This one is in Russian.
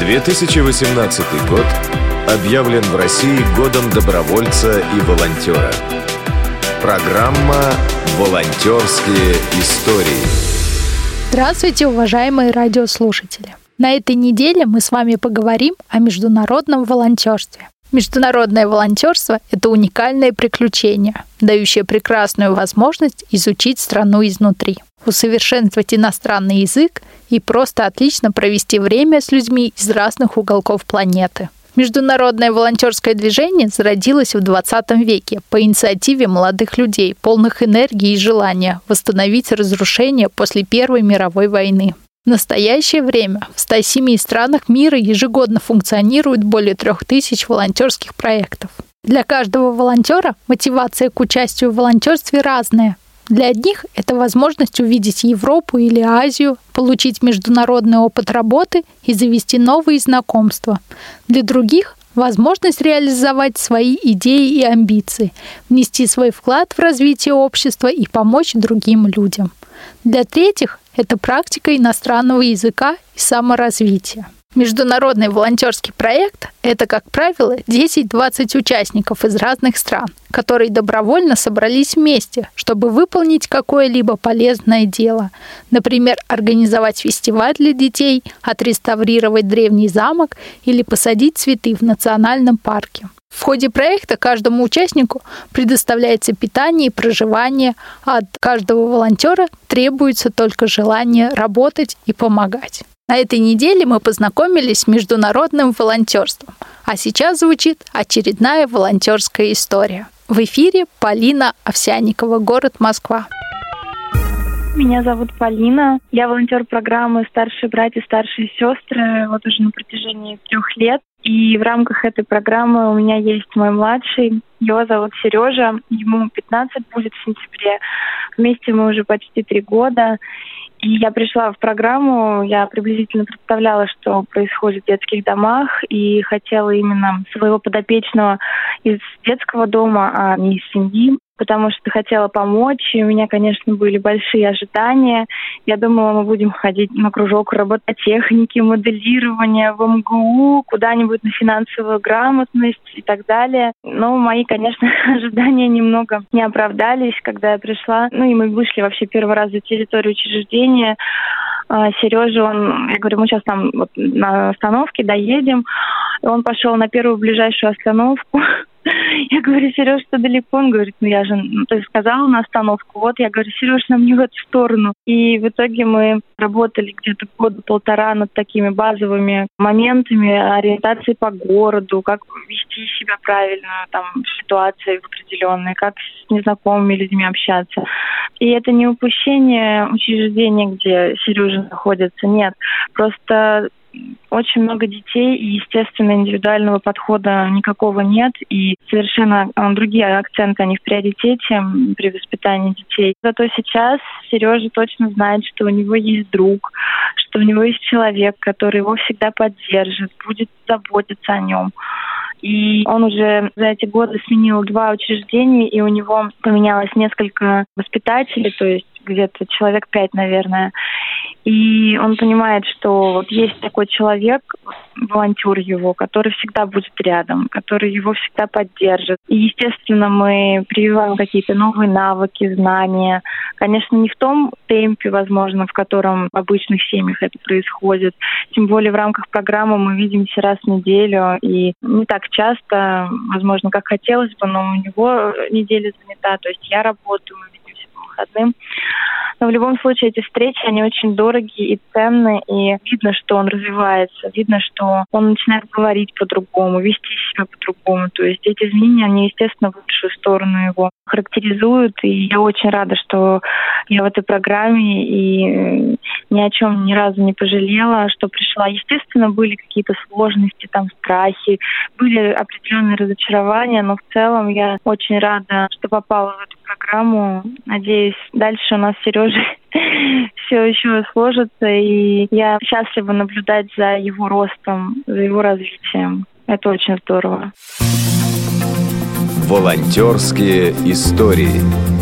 2018 год объявлен в России годом добровольца и волонтера. Программа «Волонтерские истории». Здравствуйте, уважаемые радиослушатели! На этой неделе мы с вами поговорим о международном волонтерстве. Международное волонтерство – это уникальное приключение, дающее прекрасную возможность изучить страну изнутри, усовершенствовать иностранный язык и просто отлично провести время с людьми из разных уголков планеты. Международное волонтерское движение зародилось в 20 веке по инициативе молодых людей, полных энергии и желания восстановить разрушения после Первой мировой войны. В настоящее время в 107 странах мира ежегодно функционирует более 3000 волонтерских проектов. Для каждого волонтера мотивация к участию в волонтерстве разная. Для одних это возможность увидеть Европу или Азию, получить международный опыт работы и завести новые знакомства. Для других возможность реализовать свои идеи и амбиции, внести свой вклад в развитие общества и помочь другим людям. Для третьих это практика иностранного языка и саморазвития. Международный волонтерский проект – это, как правило, 10-20 участников из разных стран, которые добровольно собрались вместе, чтобы выполнить какое-либо полезное дело. Например, организовать фестиваль для детей, отреставрировать древний замок или посадить цветы в национальном парке. В ходе проекта каждому участнику предоставляется питание и проживание, а от каждого волонтера требуется только желание работать и помогать. На этой неделе мы познакомились с международным волонтерством, а сейчас звучит очередная волонтерская история. В эфире Полина Овсяникова, город Москва. Меня зовут Полина. Я волонтер программы «Старшие братья, старшие сестры» вот уже на протяжении трех лет. И в рамках этой программы у меня есть мой младший. Его зовут Сережа. Ему 15 будет в сентябре. Вместе мы уже почти три года. Я пришла в программу, я приблизительно представляла, что происходит в детских домах, и хотела именно своего подопечного из детского дома, а не из семьи потому что хотела помочь. И у меня, конечно, были большие ожидания. Я думала, мы будем ходить на кружок робототехники, моделирования в МГУ, куда-нибудь на финансовую грамотность и так далее. Но мои, конечно, ожидания немного не оправдались, когда я пришла. Ну и мы вышли вообще первый раз за территорию учреждения. А, Сережа, он, я говорю, мы сейчас там вот на остановке доедем. И он пошел на первую ближайшую остановку. Я говорю, Сереж, что далеко? Он говорит, ну я же, ну, ты сказала на остановку. Вот, я говорю, Сереж, нам не в эту сторону. И в итоге мы работали где-то года полтора над такими базовыми моментами ориентации по городу, как вести себя правильно там, в ситуации определенной, как с незнакомыми людьми общаться. И это не упущение учреждения, где Сережа находится, нет. Просто очень много детей, и, естественно, индивидуального подхода никакого нет, и совершенно э, другие акценты, они в приоритете при воспитании детей. Зато сейчас Сережа точно знает, что у него есть друг, что у него есть человек, который его всегда поддержит, будет заботиться о нем. И он уже за эти годы сменил два учреждения, и у него поменялось несколько воспитателей, то есть где-то человек пять, наверное. И он понимает, что вот есть такой человек, волонтер его, который всегда будет рядом, который его всегда поддержит. И, естественно, мы прививаем какие-то новые навыки, знания. Конечно, не в том темпе, возможно, в котором в обычных семьях это происходит. Тем более в рамках программы мы видимся раз в неделю. И не так часто, возможно, как хотелось бы, но у него неделя занята. То есть я работаю, мы выходным. Но в любом случае эти встречи, они очень дорогие и ценные, и видно, что он развивается, видно, что он начинает говорить по-другому, вести себя по-другому. То есть эти изменения, они, естественно, в лучшую сторону его характеризуют, и я очень рада, что я в этой программе и э, ни о чем ни разу не пожалела, что пришла. Естественно, были какие-то сложности, там страхи, были определенные разочарования, но в целом я очень рада, что попала в эту программу. Надеюсь, дальше у нас Сережа все еще сложится, и я счастлива наблюдать за его ростом, за его развитием. Это очень здорово. Волонтерские истории.